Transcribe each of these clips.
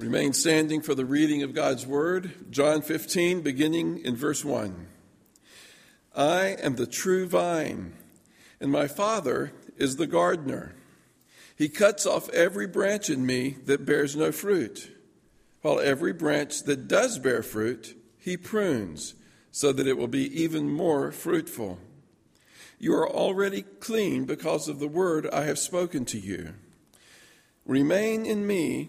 Remain standing for the reading of God's Word, John 15, beginning in verse 1. I am the true vine, and my Father is the gardener. He cuts off every branch in me that bears no fruit, while every branch that does bear fruit, he prunes, so that it will be even more fruitful. You are already clean because of the word I have spoken to you. Remain in me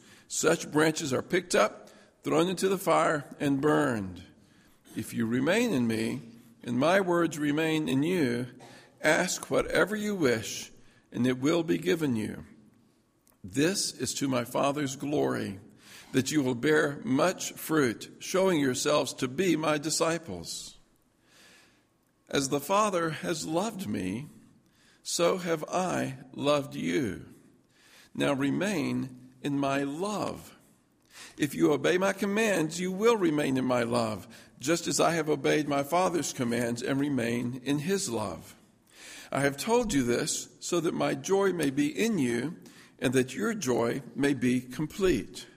Such branches are picked up, thrown into the fire, and burned. If you remain in me, and my words remain in you, ask whatever you wish, and it will be given you. This is to my Father's glory, that you will bear much fruit, showing yourselves to be my disciples. As the Father has loved me, so have I loved you. Now remain in my love. If you obey my commands, you will remain in my love, just as I have obeyed my Father's commands and remain in his love. I have told you this so that my joy may be in you and that your joy may be complete.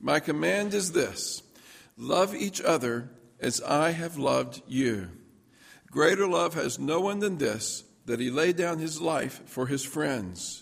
My command is this love each other as I have loved you. Greater love has no one than this, that he lay down his life for his friends.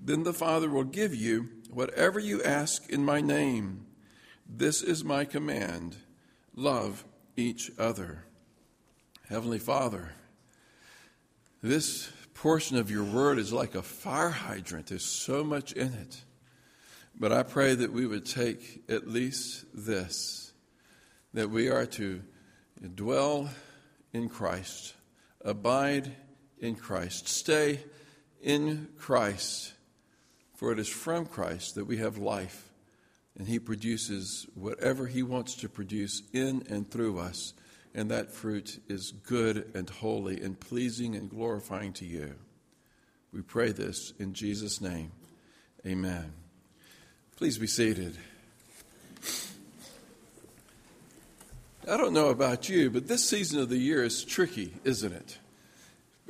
Then the Father will give you whatever you ask in my name. This is my command love each other. Heavenly Father, this portion of your word is like a fire hydrant. There's so much in it. But I pray that we would take at least this that we are to dwell in Christ, abide in Christ, stay in Christ for it is from Christ that we have life, and He produces whatever He wants to produce in and through us, and that fruit is good and holy and pleasing and glorifying to you. We pray this in Jesus' name. Amen. Please be seated. I don't know about you, but this season of the year is tricky, isn't it?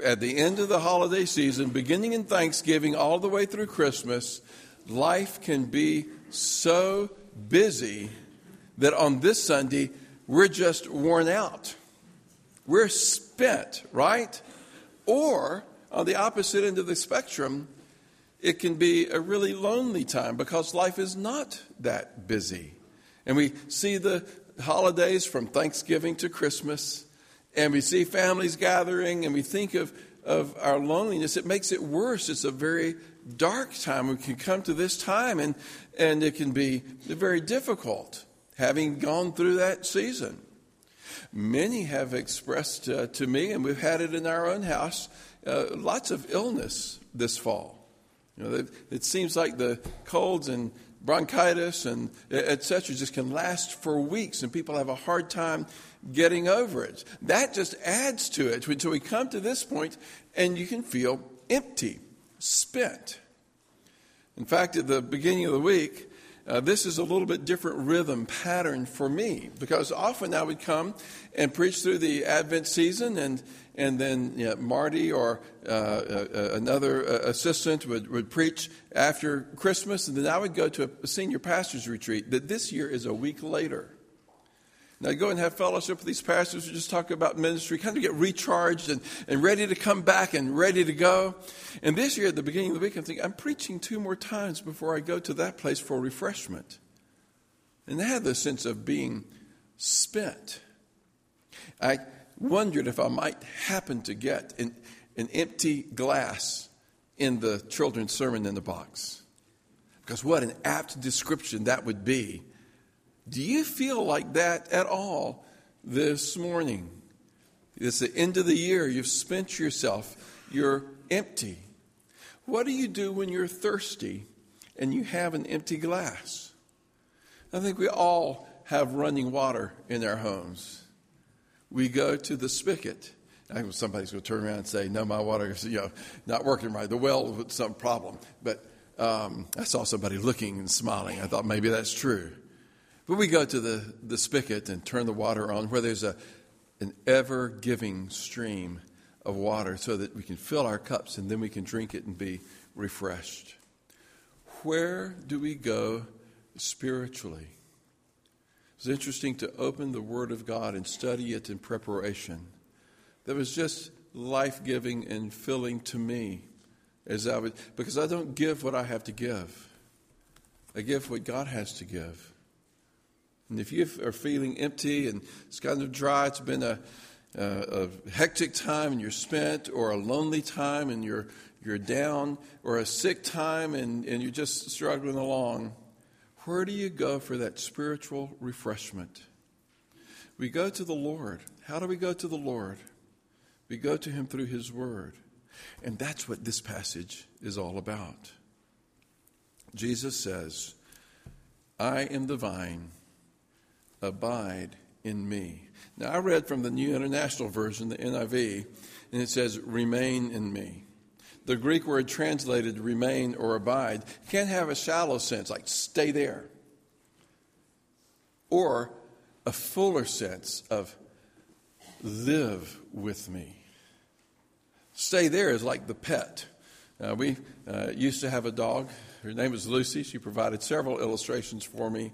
At the end of the holiday season, beginning in Thanksgiving all the way through Christmas, life can be so busy that on this Sunday, we're just worn out. We're spent, right? Or on the opposite end of the spectrum, it can be a really lonely time because life is not that busy. And we see the holidays from Thanksgiving to Christmas and we see families gathering and we think of, of our loneliness, it makes it worse. It's a very dark time. We can come to this time and, and it can be very difficult having gone through that season. Many have expressed uh, to me, and we've had it in our own house, uh, lots of illness this fall. You know, it seems like the colds and bronchitis and etc. just can last for weeks, and people have a hard time getting over it. That just adds to it until we come to this point and you can feel empty, spent. In fact, at the beginning of the week, uh, this is a little bit different rhythm pattern for me because often I would come and preach through the Advent season, and and then you know, Marty or uh, uh, another uh, assistant would, would preach after Christmas, and then I would go to a senior pastor's retreat. That this year is a week later. Now, go and have fellowship with these pastors who just talk about ministry, kind of get recharged and, and ready to come back and ready to go. And this year, at the beginning of the week, I'm thinking, I'm preaching two more times before I go to that place for refreshment. And they had the sense of being spent. I wondered if I might happen to get an, an empty glass in the children's sermon in the box. Because what an apt description that would be. Do you feel like that at all this morning? It's the end of the year. You've spent yourself. You're empty. What do you do when you're thirsty and you have an empty glass? I think we all have running water in our homes. We go to the spigot. I somebody's going to turn around and say, "No, my water is you know not working right. The well was some problem." But um, I saw somebody looking and smiling. I thought maybe that's true. But we go to the, the spigot and turn the water on where there's a, an ever giving stream of water so that we can fill our cups and then we can drink it and be refreshed. Where do we go spiritually? It's interesting to open the Word of God and study it in preparation. That was just life giving and filling to me as I would, because I don't give what I have to give. I give what God has to give. And if you are feeling empty and it's kind of dry, it's been a, a, a hectic time and you're spent, or a lonely time and you're, you're down, or a sick time and, and you're just struggling along, where do you go for that spiritual refreshment? We go to the Lord. How do we go to the Lord? We go to Him through His Word. And that's what this passage is all about. Jesus says, I am the vine, abide in me. Now, I read from the New International Version, the NIV, and it says, remain in me. The Greek word translated remain or abide can have a shallow sense, like stay there, or a fuller sense of live with me. Stay there is like the pet. Uh, we uh, used to have a dog. Her name was Lucy. She provided several illustrations for me.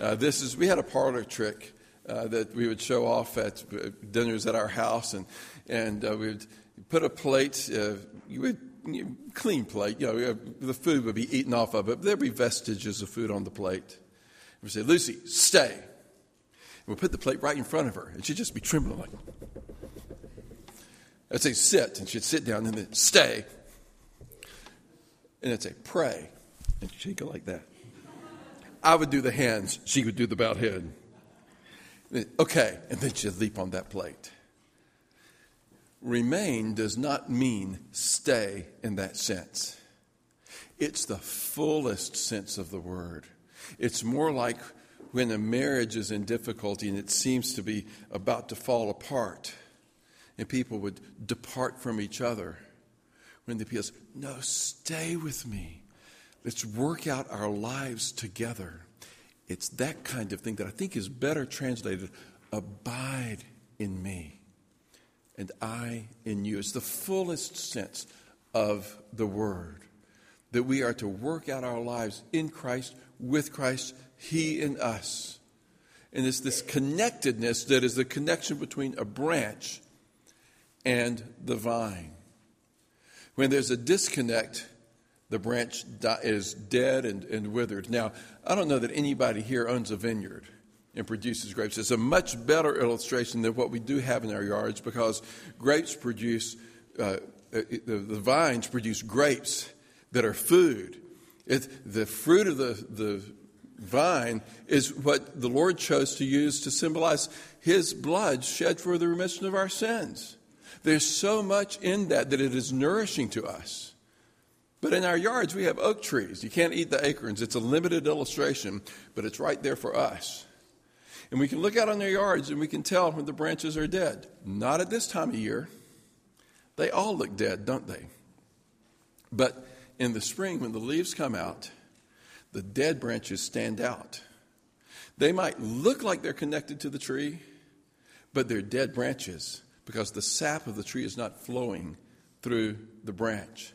Uh, this is we had a parlor trick uh, that we would show off at uh, dinners at our house, and and uh, we would put a plate. you would clean plate. You know, the food would be eaten off of it. There'd be vestiges of food on the plate. We say, Lucy, stay. We'd put the plate right in front of her, and she'd just be trembling like. I'd say sit, and she'd sit down, and then stay. And I'd say pray, and she'd go like that. I would do the hands, she would do the bowed head. Okay, and then she'd leap on that plate. Remain does not mean stay in that sense. It's the fullest sense of the word. It's more like when a marriage is in difficulty and it seems to be about to fall apart and people would depart from each other when the said, No, stay with me. Let's work out our lives together. It's that kind of thing that I think is better translated abide in me and I in you. It's the fullest sense of the word that we are to work out our lives in Christ, with Christ, He in us. And it's this connectedness that is the connection between a branch and the vine. When there's a disconnect, the branch is dead and, and withered. Now, I don't know that anybody here owns a vineyard and produces grapes. It's a much better illustration than what we do have in our yards because grapes produce, uh, uh the, the, vines produce grapes that are food. It, the fruit of the, the vine is what the Lord chose to use to symbolize his blood shed for the remission of our sins. There's so much in that that it is nourishing to us. But in our yards, we have oak trees. You can't eat the acorns. It's a limited illustration, but it's right there for us. And we can look out on their yards and we can tell when the branches are dead. Not at this time of year. They all look dead, don't they? But in the spring, when the leaves come out, the dead branches stand out. They might look like they're connected to the tree, but they're dead branches because the sap of the tree is not flowing through the branch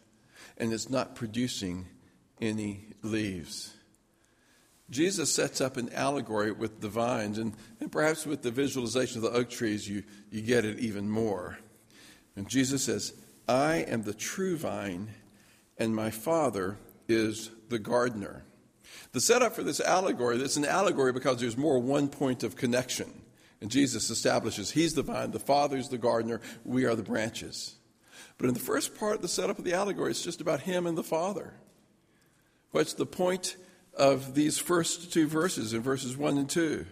and it's not producing any leaves. Jesus sets up an allegory with the vines, and, and perhaps with the visualization of the oak trees, you, you get it even more. And Jesus says, I am the true vine, and my Father is the gardener. The setup for this allegory, it's an allegory because there's more one point of connection And Jesus establishes He's the vine, the Father's the gardener, we are the branches. But in the first part, the setup of the allegory, is just about Him and the Father. What's the point of these first two verses in verses 1 and 2?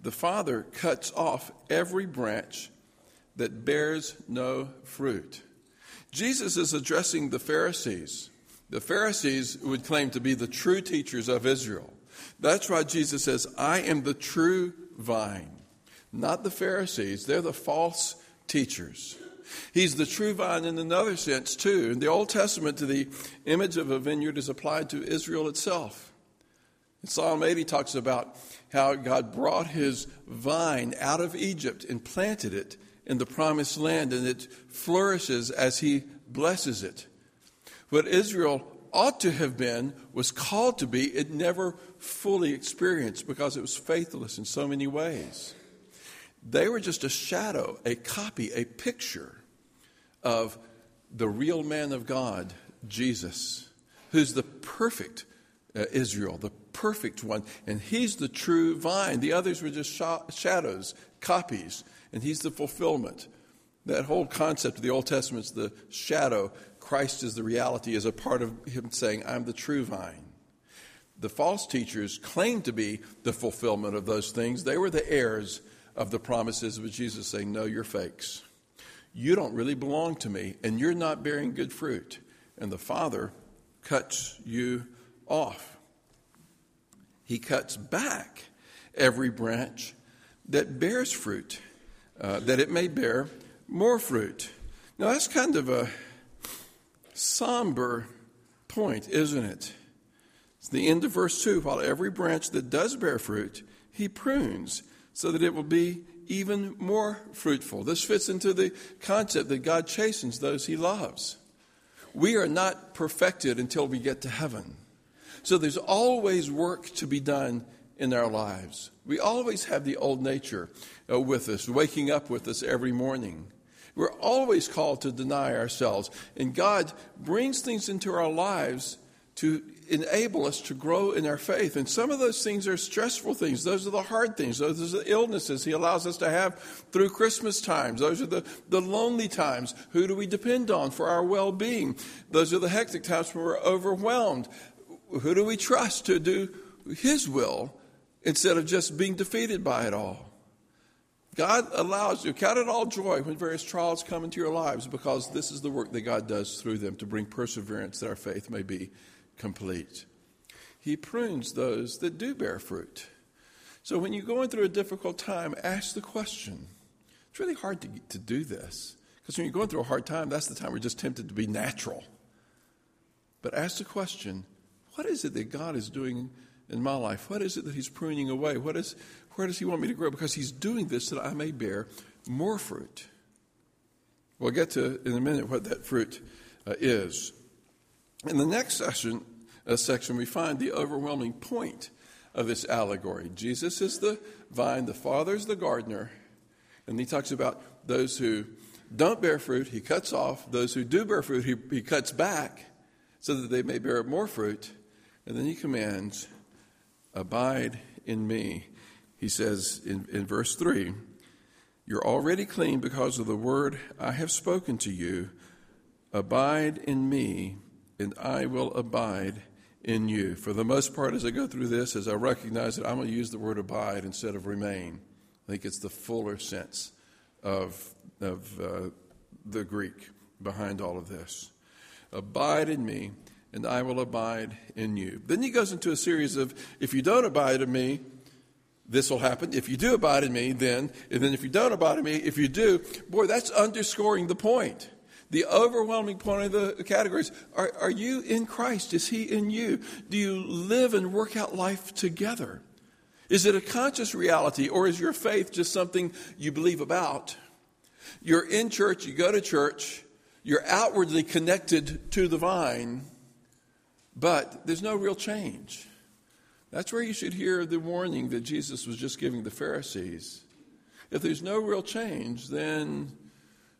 The Father cuts off every branch that bears no fruit. Jesus is addressing the Pharisees. The Pharisees would claim to be the true teachers of Israel. That's why Jesus says, I am the true vine, not the Pharisees. They're the false teachers. He's the true vine in another sense, too. In the Old Testament, the image of a vineyard is applied to Israel itself. Psalm 80 talks about how God brought his vine out of Egypt and planted it in the promised land, and it flourishes as he blesses it. What Israel ought to have been was called to be, it never fully experienced because it was faithless in so many ways. They were just a shadow, a copy, a picture of the real man of God, Jesus, who's the perfect uh, Israel, the perfect one, and he's the true vine. The others were just sh- shadows, copies, and he's the fulfillment. That whole concept of the Old Testament is the shadow. Christ is the reality, is a part of him saying, I'm the true vine. The false teachers claimed to be the fulfillment of those things. They were the heirs of the promises of Jesus saying, No, you're fakes. You don't really belong to me, and you're not bearing good fruit. And the Father cuts you off. He cuts back every branch that bears fruit, uh, that it may bear more fruit. Now, that's kind of a somber point, isn't it? It's the end of verse 2 while every branch that does bear fruit, he prunes so that it will be even more fruitful. This fits into the concept that God chastens those he loves. We are not perfected until we get to heaven. So there's always work to be done in our lives. We always have the old nature uh, with us, waking up with us every morning. We're always called to deny ourselves. And God brings things into our lives to enable us to grow in our faith. And some of those things are stressful things. Those are the hard things. Those are the illnesses He allows us to have through Christmas times. Those are the, the lonely times. Who do we depend on for our well being? Those are the hectic times when we're overwhelmed. Who do we trust to do His will instead of just being defeated by it all? God allows you, count it all joy when various trials come into your lives because this is the work that God does through them to bring perseverance that our faith may be complete. He prunes those that do bear fruit. So when you're going through a difficult time, ask the question. It's really hard to, to do this because when you're going through a hard time, that's the time we're just tempted to be natural. But ask the question what is it that God is doing in my life? What is it that He's pruning away? What is, where does He want me to grow? Because He's doing this that I may bear more fruit. We'll get to in a minute what that fruit uh, is. In the next session, uh, section, we find the overwhelming point of this allegory. Jesus is the vine, the Father is the gardener, and he talks about those who don't bear fruit, he cuts off. Those who do bear fruit, he, he cuts back so that they may bear more fruit. And then he commands, Abide in me. He says in, in verse 3 You're already clean because of the word I have spoken to you. Abide in me, and I will abide in you. For the most part, as I go through this, as I recognize that I'm going to use the word abide instead of remain. I think it's the fuller sense of, of uh, the Greek behind all of this. Abide in me, and I will abide in you. Then he goes into a series of if you don't abide in me, this will happen. If you do abide in me, then, and then if you don't abide in me, if you do, boy, that's underscoring the point. The overwhelming point of the categories are, are you in Christ? Is He in you? Do you live and work out life together? Is it a conscious reality, or is your faith just something you believe about? You're in church, you go to church, you're outwardly connected to the vine, but there's no real change. That's where you should hear the warning that Jesus was just giving the Pharisees. If there's no real change, then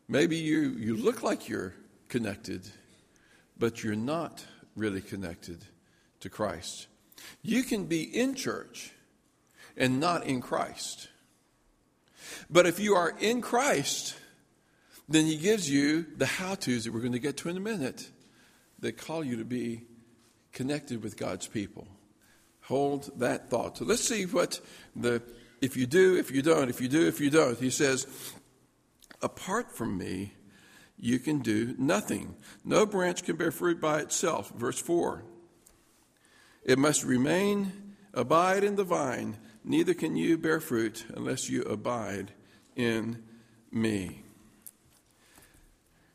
Maybe you, you look like you're connected, but you're not really connected to Christ. You can be in church and not in Christ. But if you are in Christ, then he gives you the how to's that we're going to get to in a minute that call you to be connected with God's people. Hold that thought. So let's see what the if you do, if you don't, if you do, if you don't. He says, apart from me, you can do nothing. No branch can bear fruit by itself. Verse 4. It must remain, abide in the vine. Neither can you bear fruit unless you abide in me.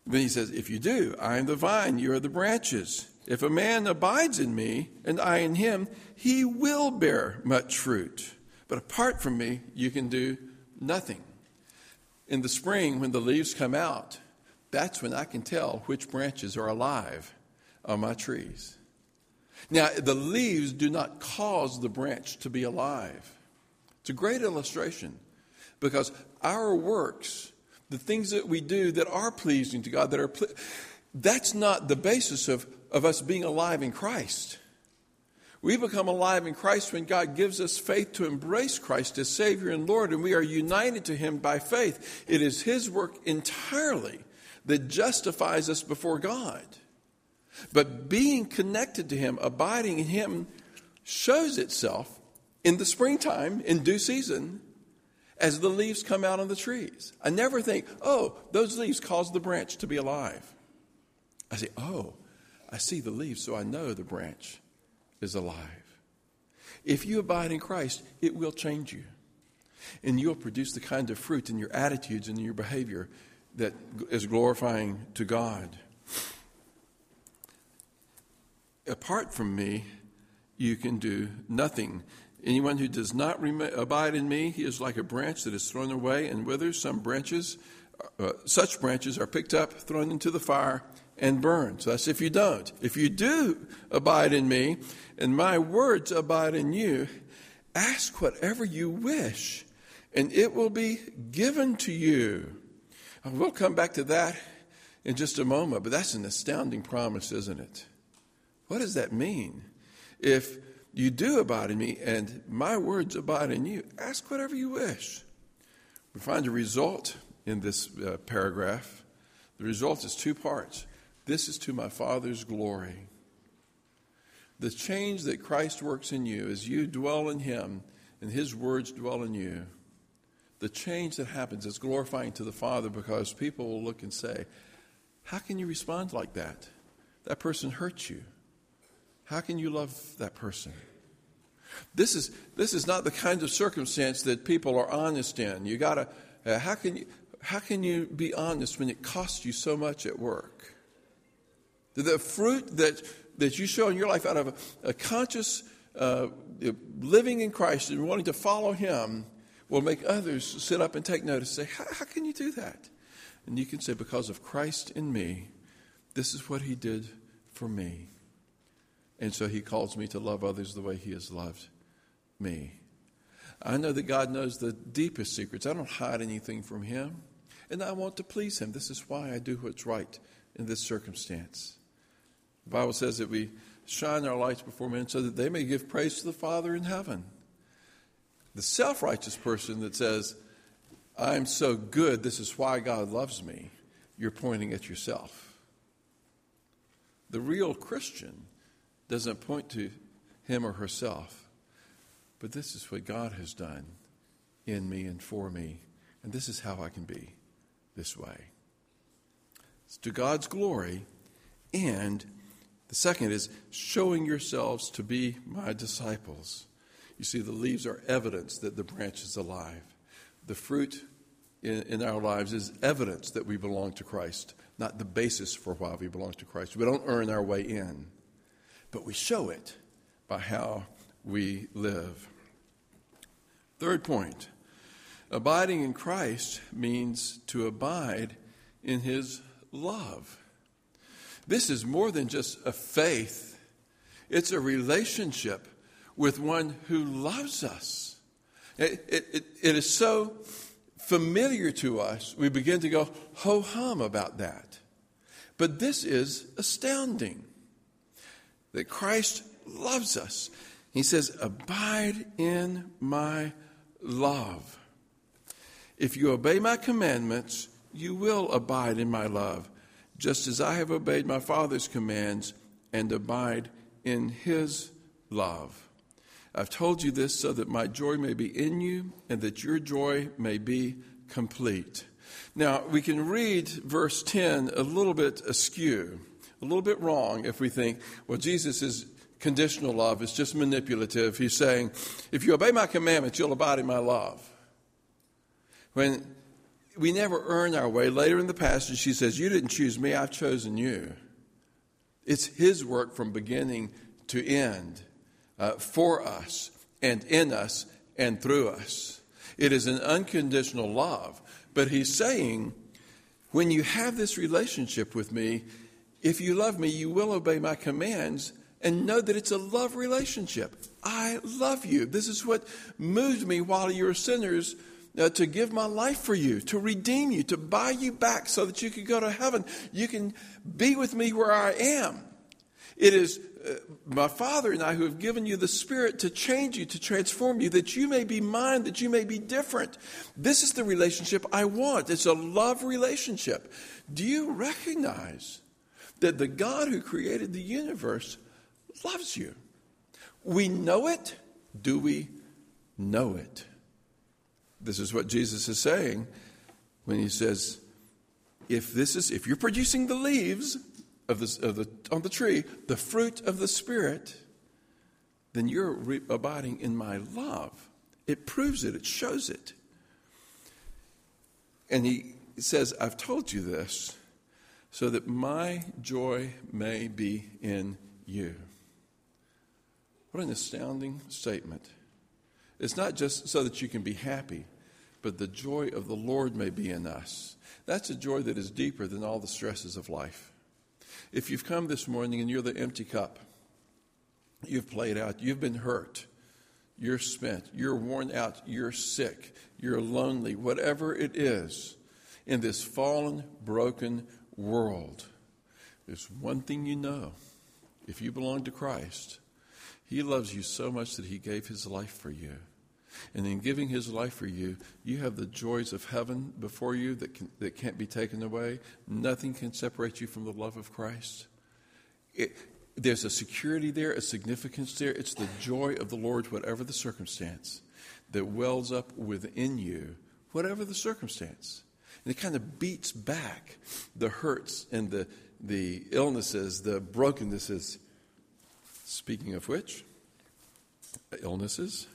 Then he says, If you do, I am the vine, you are the branches. If a man abides in me and I in him, he will bear much fruit. But apart from me, you can do nothing. In the spring, when the leaves come out, that's when I can tell which branches are alive on my trees. Now, the leaves do not cause the branch to be alive. It's a great illustration because our works, the things that we do that are pleasing to God, that are ple- that's not the basis of, of us being alive in Christ. We become alive in Christ when God gives us faith to embrace Christ as Savior and Lord, and we are united to Him by faith. It is His work entirely that justifies us before God. But being connected to Him, abiding in Him, shows itself in the springtime, in due season, as the leaves come out on the trees. I never think, oh, those leaves caused the branch to be alive. I say, oh, I see the leaves, so I know the branch is alive. If you abide in Christ, it will change you. And you'll produce the kind of fruit in your attitudes and your behavior that is glorifying to God. Apart from me, you can do nothing. Anyone who does not rem- abide in me, he is like a branch that is thrown away and withers. Some branches, uh, such branches are picked up, thrown into the fire, and burned. So that's if you don't. If you do abide in me, and my words abide in you, ask whatever you wish, and it will be given to you. We'll come back to that in just a moment, but that's an astounding promise, isn't it? What does that mean? If you do abide in me and my words abide in you, ask whatever you wish. We find a result in this uh, paragraph. The result is two parts. This is to my Father's glory. The change that Christ works in you as you dwell in Him and His words dwell in you, the change that happens is glorifying to the Father because people will look and say, How can you respond like that? That person hurt you. How can you love that person? This is, this is not the kind of circumstance that people are honest in. You gotta, uh, how, can you, how can you be honest when it costs you so much at work? The fruit that that you show in your life out of a, a conscious uh, living in Christ and wanting to follow Him will make others sit up and take notice. Say, how, how can you do that? And you can say, because of Christ in me, this is what He did for me. And so He calls me to love others the way He has loved me. I know that God knows the deepest secrets. I don't hide anything from Him. And I want to please Him. This is why I do what's right in this circumstance. The Bible says that we shine our lights before men so that they may give praise to the Father in heaven. The self righteous person that says, I'm so good, this is why God loves me, you're pointing at yourself. The real Christian doesn't point to him or herself, but this is what God has done in me and for me, and this is how I can be this way. It's to God's glory and the second is showing yourselves to be my disciples. You see, the leaves are evidence that the branch is alive. The fruit in, in, our lives is evidence that we belong to Christ, not the basis for why we belong to Christ. We don't earn our way in, but we show it by how we live. Third point abiding in Christ means to abide in his love. This is more than just a faith, it's a relationship with one who loves us. It, it, it is so familiar to us, we begin to go ho hum about that. But this is astounding that Christ loves us. He says, Abide in my love. If you obey my commandments, you will abide in my love, just as I have obeyed my Father's commands and abide in his love. I've told you this so that my joy may be in you and that your joy may be complete. Now, we can read verse 10 a little bit askew, a little bit wrong if we think, well, Jesus is conditional love, it's just manipulative. He's saying, if you obey my commandments, you'll abide in my love. When we never earn our way, later in the passage, she says, You didn't choose me, I've chosen you. It's His work from beginning to end uh, for us and in us and through us. It is an unconditional love. But He's saying, when you have this relationship with me, if you love me, you will obey my commands and know that it's a love relationship. I love you. This is what moved me while you were sinners uh, to give my life for you, to redeem you, to buy you back so that you could go to heaven. You can be with me where I am. It is uh, my Father and I who have given you the Spirit to change you, to transform you, that you may be mine, that you may be different. This is the relationship I want. It's a love relationship. Do you recognize that the God who created the universe loves you? We know it. Do we know it? This is what Jesus is saying when he says, if this is if you're producing the leaves of, this, of the on the tree, the fruit of the spirit, then you're re- abiding in my love. It proves it, it shows it. And he says, I've told you this so that my joy may be in you. What an astounding statement. It's not just so that you can be happy, but the joy of the Lord may be in us. That's a joy that is deeper than all the stresses of life. If you've come this morning and you're the empty cup, you've played out, you've been hurt, you're spent, you're worn out, you're sick, you're lonely, whatever it is, in this fallen, broken world, there's one thing you know. If you belong to Christ, He loves you so much that He gave His life for you. And in giving his life for you, you have the joys of heaven before you that, can, that can't be taken away. Nothing can separate you from the love of Christ. It, there's a security there, a significance there. It's the joy of the Lord, whatever the circumstance, that wells up within you, whatever the circumstance. And it kind of beats back the hurts and the, the illnesses, the brokennesses. Speaking of which, illnesses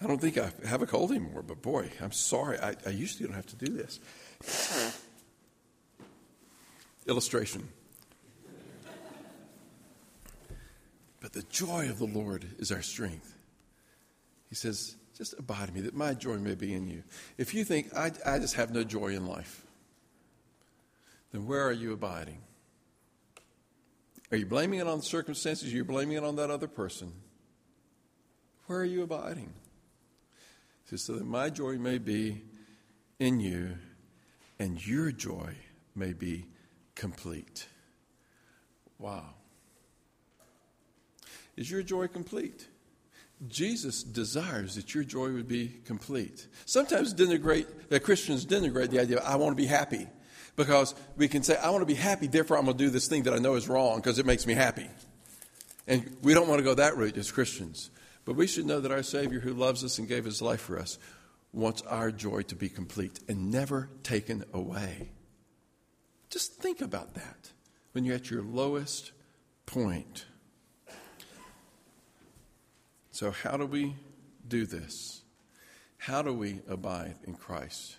I don't think I have a cold anymore, but boy, I'm sorry. I, I usually don't have to do this. Illustration. But the joy of the Lord is our strength. He says, just abide in me, that my joy may be in you. If you think, I, I just have no joy in life, then where are you abiding? Are you blaming it on the circumstances? Are you blaming it on that other person? Where are you abiding? Says, so that my joy may be in you and your joy may be complete. Wow. Is your joy complete? Jesus desires that your joy would be complete. Sometimes denigrate, that Christians denigrate the idea I want to be happy. Because we can say, I want to be happy, therefore I'm going to do this thing that I know is wrong because it makes me happy. And we don't want to go that route as Christians. But we should know that our Savior, who loves us and gave his life for us, wants our joy to be complete and never taken away. Just think about that when you're at your lowest point. So, how do we do this? How do we abide in Christ?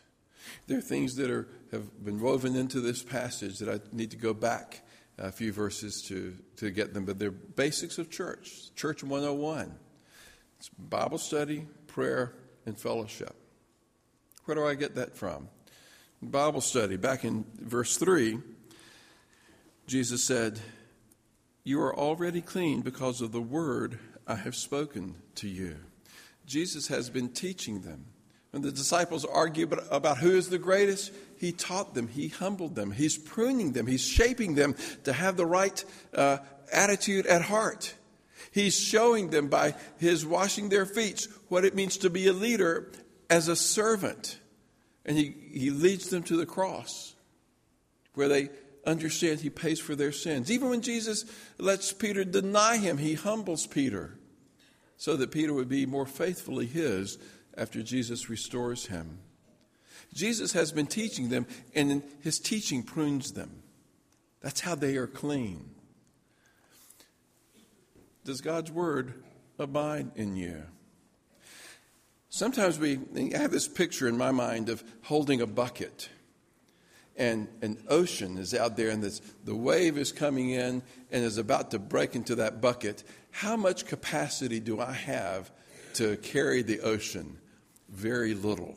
There are things that are, have been woven into this passage that I need to go back a few verses to, to get them, but they're basics of church, Church 101. It's Bible study, prayer, and fellowship. Where do I get that from? Bible study, back in verse 3, Jesus said, You are already clean because of the word I have spoken to you. Jesus has been teaching them. When the disciples argue about who is the greatest, he taught them, he humbled them, he's pruning them, he's shaping them to have the right uh, attitude at heart. He's showing them by his washing their feet what it means to be a leader as a servant. And he, he leads them to the cross where they understand he pays for their sins. Even when Jesus lets Peter deny him, he humbles Peter so that Peter would be more faithfully his after Jesus restores him. Jesus has been teaching them, and his teaching prunes them. That's how they are clean. Does God's word abide in you? Sometimes we I have this picture in my mind of holding a bucket and an ocean is out there and this, the wave is coming in and is about to break into that bucket. How much capacity do I have to carry the ocean? Very little.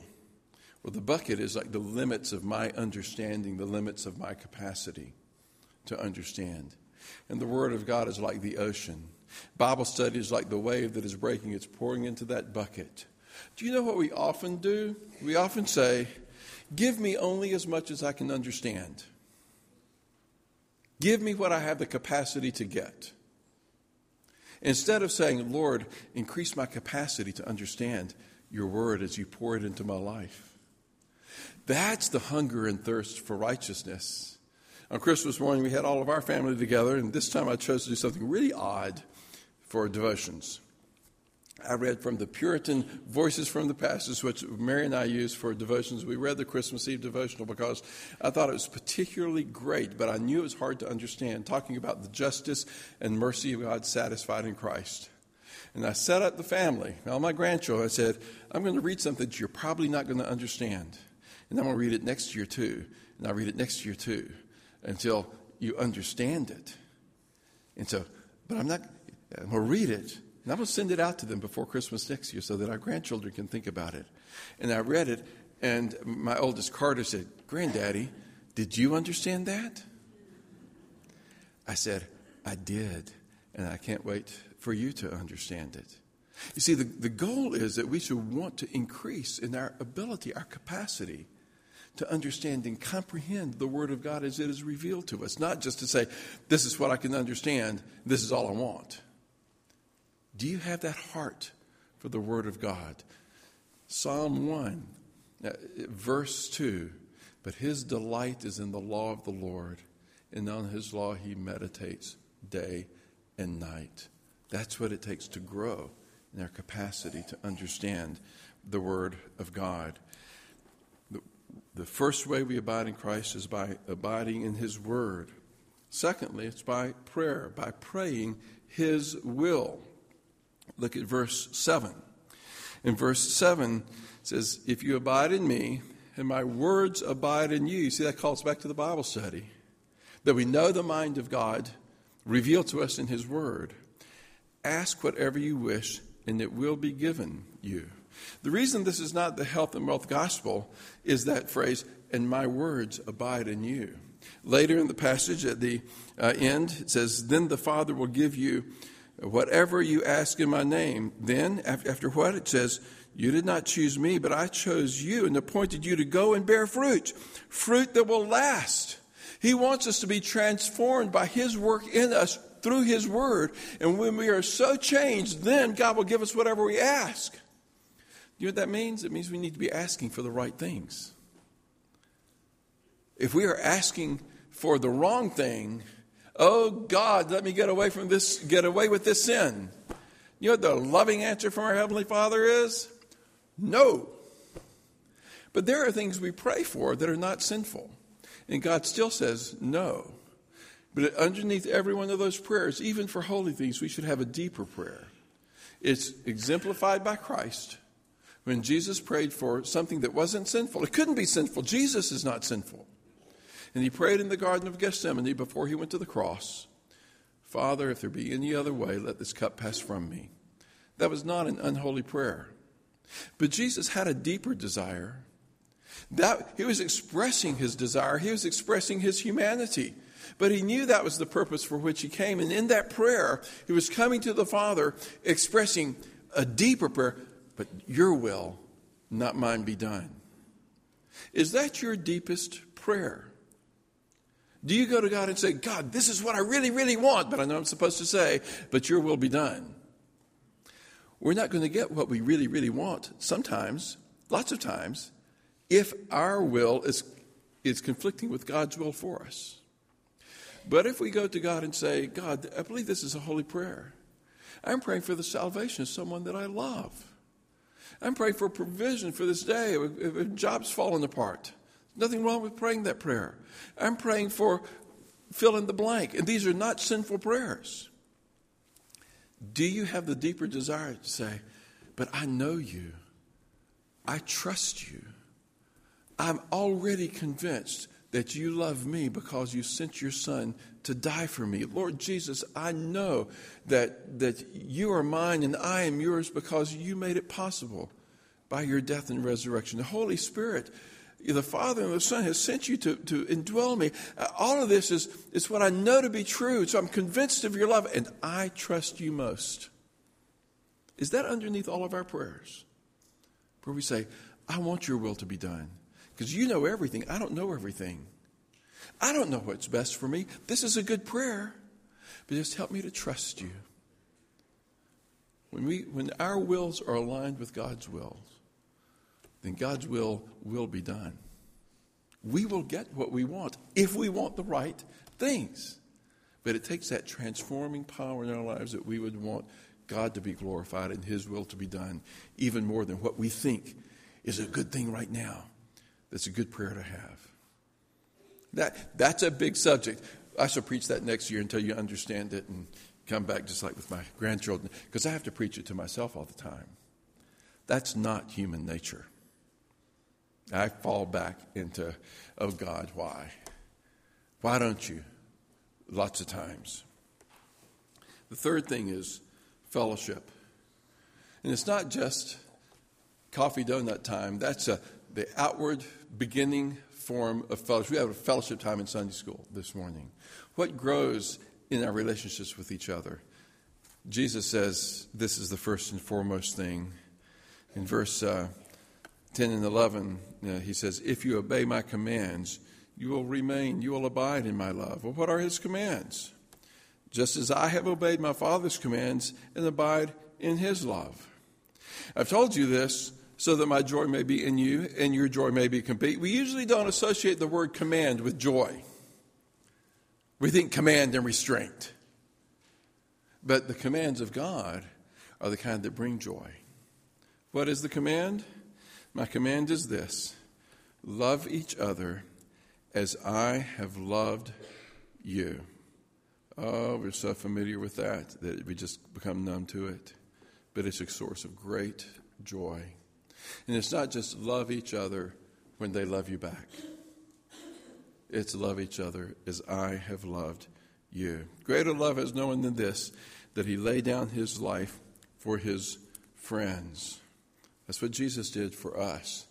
Well, the bucket is like the limits of my understanding, the limits of my capacity to understand. And the Word of God is like the ocean. Bible study is like the wave that is breaking, it's pouring into that bucket. Do you know what we often do? We often say, Give me only as much as I can understand. Give me what I have the capacity to get. Instead of saying, Lord, increase my capacity to understand your word as you pour it into my life. That's the hunger and thirst for righteousness. On Christmas morning, we had all of our family together, and this time I chose to do something really odd for devotions. I read from the Puritan Voices from the Pastors, which Mary and I use for devotions. We read the Christmas Eve devotional because I thought it was particularly great, but I knew it was hard to understand, talking about the justice and mercy of God satisfied in Christ. And I set up the family, all my grandchildren. I said, I'm going to read something that you're probably not going to understand. And I'm going to read it next year too. And I'll read it next year too until you understand it. And so, but I'm not, I'm going to read it and I'm going to send it out to them before Christmas next year so that our grandchildren can think about it. And I read it, and my oldest Carter said, Granddaddy, did you understand that? I said, I did, and I can't wait for you to understand it. You see, the, the goal is that we should want to increase in our ability, our capacity to understand and comprehend the Word of God as it is revealed to us, not just to say, This is what I can understand, this is all I want. Do you have that heart for the Word of God? Psalm 1, uh, verse 2 But his delight is in the law of the Lord, and on his law he meditates day and night. That's what it takes to grow in our capacity to understand the Word of God. The, first way we abide in Christ is by abiding in His Word. Secondly, it's by prayer, by praying His will. Look at verse 7. In verse 7, it says, If you abide in me, and my words abide in you. See, that calls back to the Bible study. That we know the mind of God revealed to us in His Word. Ask whatever you wish, and it will be given you. The reason this is not the health and wealth gospel is that phrase, and my words abide in you. Later in the passage at the uh, end, it says, Then the Father will give you Whatever you ask in my name, then, after what? It says, You did not choose me, but I chose you and appointed you to go and bear fruit, fruit that will last. He wants us to be transformed by His work in us through His Word. And when we are so changed, then God will give us whatever we ask. You know what that means? It means we need to be asking for the right things. If we are asking for the wrong thing, Oh God, let me get away from this, get away with this sin. You know what the loving answer from our Heavenly Father is? No. But there are things we pray for that are not sinful. And God still says no. But underneath every one of those prayers, even for holy things, we should have a deeper prayer. It's exemplified by Christ. When Jesus prayed for something that wasn't sinful, it couldn't be sinful. Jesus is not sinful. And he prayed in the Garden of Gethsemane before he went to the cross Father, if there be any other way, let this cup pass from me. That was not an unholy prayer. But Jesus had a deeper desire. That, he was expressing his desire, he was expressing his humanity. But he knew that was the purpose for which he came. And in that prayer, he was coming to the Father expressing a deeper prayer, but your will, not mine, be done. Is that your deepest prayer? Do you go to God and say, God, this is what I really, really want, but I know I'm supposed to say, but your will be done? We're not going to get what we really, really want sometimes lots of times, if our will is, is conflicting with God's will for us. But if we go to God and say, God, I believe this is a holy prayer. I'm praying for the salvation of someone that I love. I'm praying for provision for this day if, if job's falling apart. Nothing wrong with praying that prayer. I'm praying for fill in the blank. And these are not sinful prayers. Do you have the deeper desire to say, But I know you, I trust you, I'm already convinced that you love me because you sent your son to die for me. Lord Jesus, I know that, that you are mine and I am yours because you made it possible by your death and resurrection. The Holy Spirit, the Father and the Son has sent you to, to indwell me. Uh, all of this is, is what I know to be true. So I'm convinced of your love and I trust you most. Is that underneath all of our prayers? Where we say, I want your will to be done. Because you know everything. I don't know everything. I don't know what's best for me. This is a good prayer, but just help me to trust you. When, we, when our wills are aligned with God's will, then God's will will be done. We will get what we want if we want the right things. But it takes that transforming power in our lives that we would want God to be glorified and His will to be done, even more than what we think is a good thing right now. That's a good prayer to have. That, that's a big subject. I shall preach that next year until you understand it and come back just like with my grandchildren, because I have to preach it to myself all the time. That's not human nature. I fall back into, oh God, why? Why don't you? Lots of times. The third thing is fellowship. And it's not just coffee donut time, that's a, the outward beginning form of fellowship. We have a fellowship time in Sunday school this morning. What grows in our relationships with each other? Jesus says this is the first and foremost thing. In verse uh, 10 and 11, uh, he says, If you obey my commands, you will remain, you will abide in my love. Well, what are his commands? Just as I have obeyed my Father's commands and abide in his love. I've told you this so that my joy may be in you and your joy may be complete. We usually don't associate the word command with joy. We think command and restraint. But the commands of God are the kind that bring joy. What is the command? My command is this love each other as I have loved you. Oh, we're so familiar with that that we just become numb to it. But it's a source of great joy. And it's not just love each other when they love you back, it's love each other as I have loved you. Greater love has no one than this that he laid down his life for his friends. That's what Jesus did for us.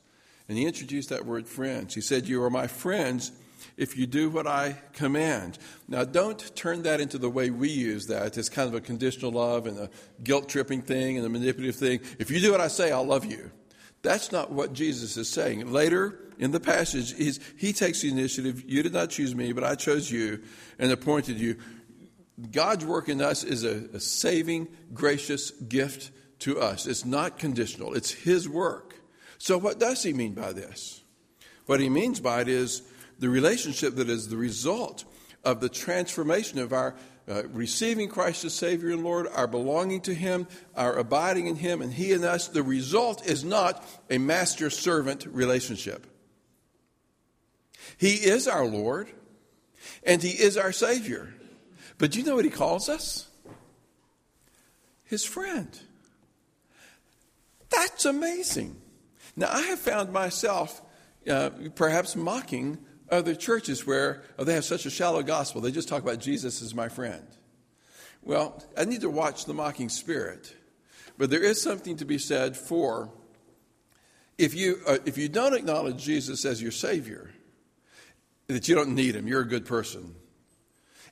And he introduced that word friends. He said, You are my friends if you do what I command. Now, don't turn that into the way we use that. It's kind of a conditional love and a guilt tripping thing and a manipulative thing. If you do what I say, I'll love you. That's not what Jesus is saying. Later in the passage, he takes the initiative. You did not choose me, but I chose you and appointed you. God's work in us is a, a saving, gracious gift to us. It's not conditional, it's His work. So, what does He mean by this? What He means by it is the relationship that is the result of the transformation of our uh, receiving Christ as Savior and Lord, our belonging to Him, our abiding in Him, and He in us. The result is not a master servant relationship. He is our Lord, and He is our Savior. But do you know what He calls us? His friend. That's amazing. Now, I have found myself uh, perhaps mocking other churches where they have such a shallow gospel. They just talk about Jesus as my friend. Well, I need to watch the mocking spirit. But there is something to be said for if you, uh, if you don't acknowledge Jesus as your Savior, that you don't need Him, you're a good person,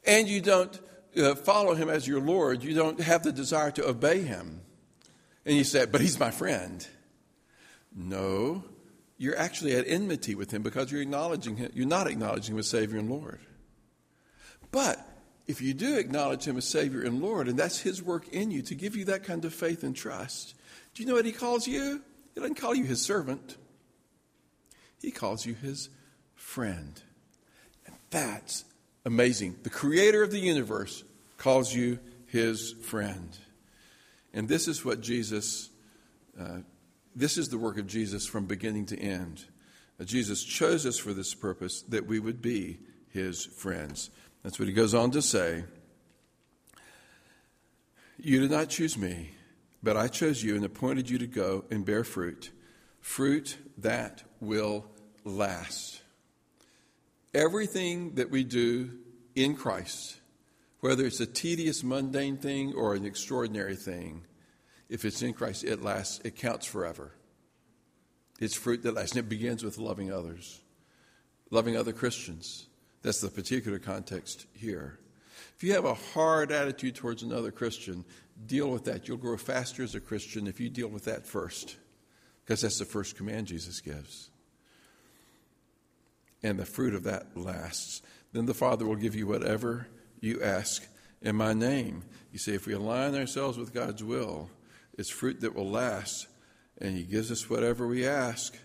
and you don't uh, follow Him as your Lord, you don't have the desire to obey Him, and you say, but He's my friend. No, you're actually at enmity with him because you're acknowledging him, you're not acknowledging him as Savior and Lord. But if you do acknowledge him as Savior and Lord, and that's his work in you to give you that kind of faith and trust, do you know what he calls you? He doesn't call you his servant, he calls you his friend. And that's amazing. The creator of the universe calls you his friend. And this is what Jesus, uh, this is the work of Jesus from beginning to end. Uh, Jesus chose us for this purpose that we would be his friends. That's what he goes on to say. You did not choose me, but I chose you and appointed you to go and bear fruit, fruit that will last. Everything that we do in Christ, whether it's a tedious, mundane thing or an extraordinary thing, if it's in Christ, it lasts, it counts forever. It's fruit that lasts. And it begins with loving others, loving other Christians. That's the particular context here. If you have a hard attitude towards another Christian, deal with that. You'll grow faster as a Christian if you deal with that first, because that's the first command Jesus gives. And the fruit of that lasts. Then the Father will give you whatever you ask in my name. You see, if we align ourselves with God's will, it's fruit that will last. And He gives us whatever we ask.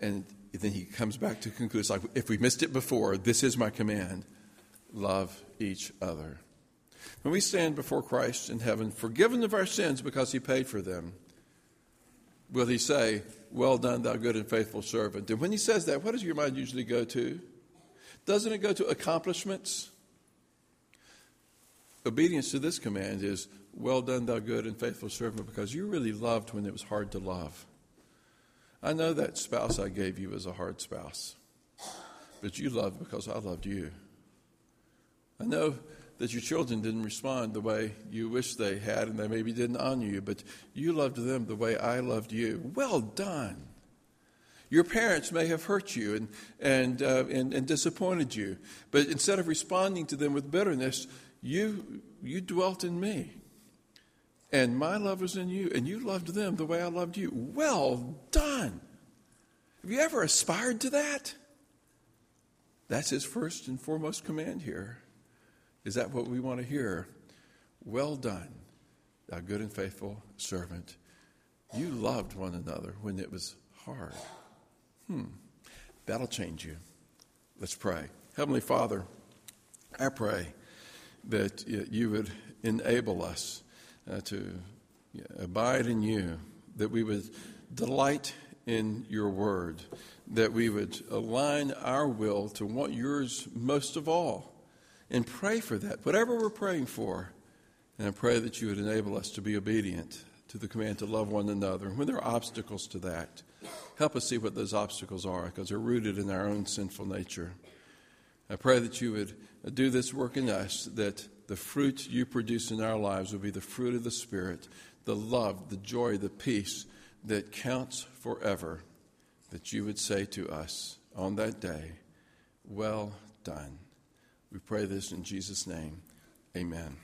And then He comes back to conclude it's like, if we missed it before, this is my command love each other. When we stand before Christ in heaven, forgiven of our sins because He paid for them, will He say, Well done, thou good and faithful servant? And when He says that, what does your mind usually go to? Doesn't it go to accomplishments? Obedience to this command is, Well done, thou good and faithful servant, because you really loved when it was hard to love. I know that spouse I gave you was a hard spouse, but you loved because I loved you. I know that your children didn't respond the way you wished they had, and they maybe didn't honor you, but you loved them the way I loved you. Well done. Your parents may have hurt you and, and, uh, and, and disappointed you, but instead of responding to them with bitterness, you, you dwelt in me. And my love was in you, and you loved them the way I loved you. Well done. Have you ever aspired to that? That's his first and foremost command here. Is that what we want to hear? Well done, thou good and faithful servant. You loved one another when it was hard. Hmm, that'll change you. Let's pray. Heavenly Father, I pray that you would enable us uh, to abide in you, that we would delight in your word, that we would align our will to want yours most of all and pray for that, whatever we're praying for. And I pray that you would enable us to be obedient to the command to love one another. And when there are obstacles to that, help us see what those obstacles are because they're rooted in our own sinful nature. I pray that you would do this work in us, that the fruit you produce in our lives will be the fruit of the Spirit, the love, the joy, the peace that counts forever. That you would say to us on that day, Well done. We pray this in Jesus' name. Amen.